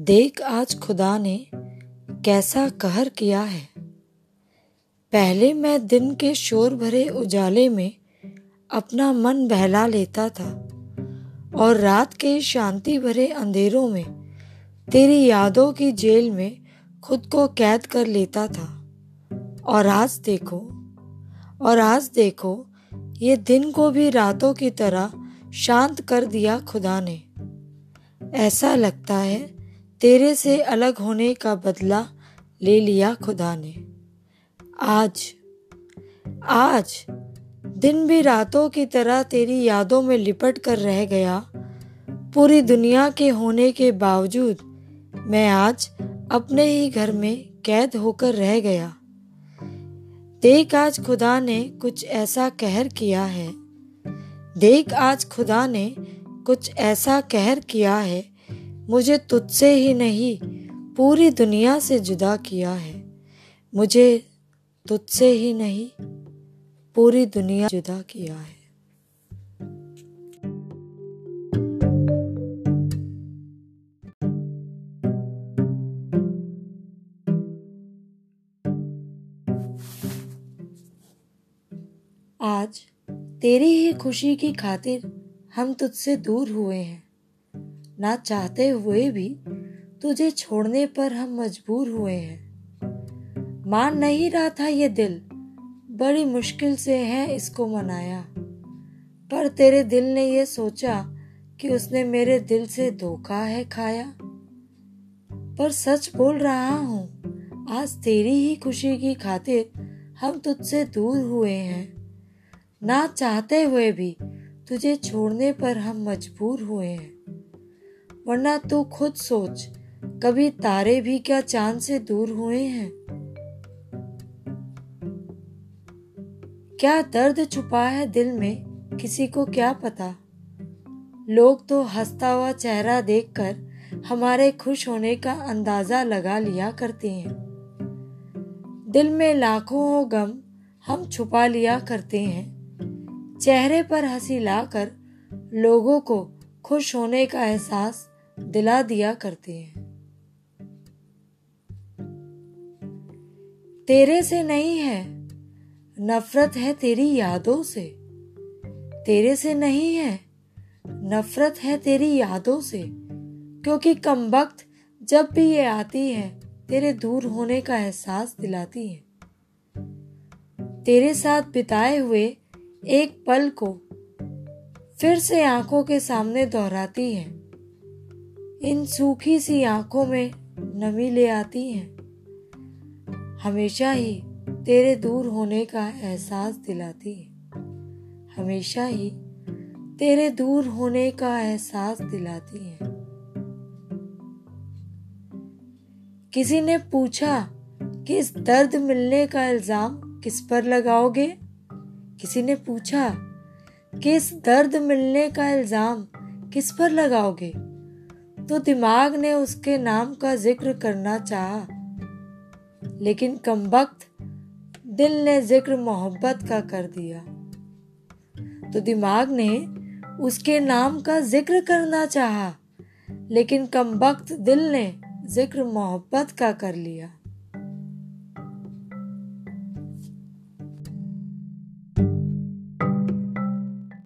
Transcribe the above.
देख आज खुदा ने कैसा कहर किया है। पहले मैं दिन के शोर भरे उजाले में अपना मन बहला लेता था और रात के शांति भरे अंधेरों में तेरी यादों की जेल में खुद को कैद कर लेता था। और आज देखो, और आज देखो, ये दिन को भी रातों की तरह शांत कर दिया खुदा ने। ऐसा लगता है तेरे से अलग होने का बदला ले लिया खुदा ने। आज आज दिन भी रातों की तरह तेरी यादों में लिपट कर रह गया। पूरी दुनिया के होने के बावजूद मैं आज अपने ही घर में कैद होकर रह गया। देख आज खुदा ने कुछ ऐसा कहर किया है। देख आज खुदा ने कुछ ऐसा कहर किया है मुझे तुझसे ही नहीं, पूरी दुनिया से जुदा किया है। मुझे तुझसे ही नहीं, पूरी दुनिया जुदा किया है। आज तेरी ही खुशी की खातिर हम तुझसे दूर हुए हैं। ना चाहते हुए भी तुझे छोड़ने पर हम मजबूर हुए हैं। मान नहीं रहा था ये दिल, बड़ी मुश्किल से है इसको मनाया। पर तेरे दिल ने ये सोचा कि उसने मेरे दिल से धोखा है खाया। पर सच बोल रहा हूँ, आज तेरी ही खुशी की खातिर हम तुझसे दूर हुए हैं। ना चाहते हुए भी तुझे छोड़ने पर हम मजबूर हुए हैं। वरना तू खुद सोच, कभी तारे भी क्या चाँद से दूर हुए हैं? क्या दर्द छुपा है दिल में, किसी को क्या पता? लोग तो हंसता हुआ चेहरा देखकर हमारे खुश होने का अंदाज़ा लगा लिया करते हैं। दिल में लाखों हो गम हम छुपा लिया करते हैं। चेहरे पर हँसी लाकर लोगों को खुश होने का एहसास दिला दिया करते हैं। तेरे से नहीं है, नफरत है तेरी यादों से। तेरे से नहीं है, नफरत है तेरी यादों से। क्योंकि कम वक्त जब भी ये आती है, तेरे दूर होने का एहसास दिलाती है। तेरे साथ बिताए हुए एक पल को फिर से आँखों के सामने दोहराती है। इन सूखी सी आँखों में नमी ले आती हैं। हमेशा ही तेरे दूर होने का एहसास दिलाती है। हमेशा ही तेरे दूर होने का एहसास दिलाती है। किसी ने पूछा कि इस दर्द मिलने का इल्ज़ाम किस पर लगाओगे? किसी ने पूछा कि इस दर्द मिलने का इल्ज़ाम किस पर लगाओगे? तो दिमाग ने उसके नाम का ज़िक्र करना चाहा। लेकिन कम वक्त दिल ने ज़िक्र मोहब्बत का कर दिया। तो दिमाग ने उसके नाम का ज़िक्र करना चाहा, लेकिन कम वक्त दिल ने ज़िक्र मोहब्बत का कर लिया।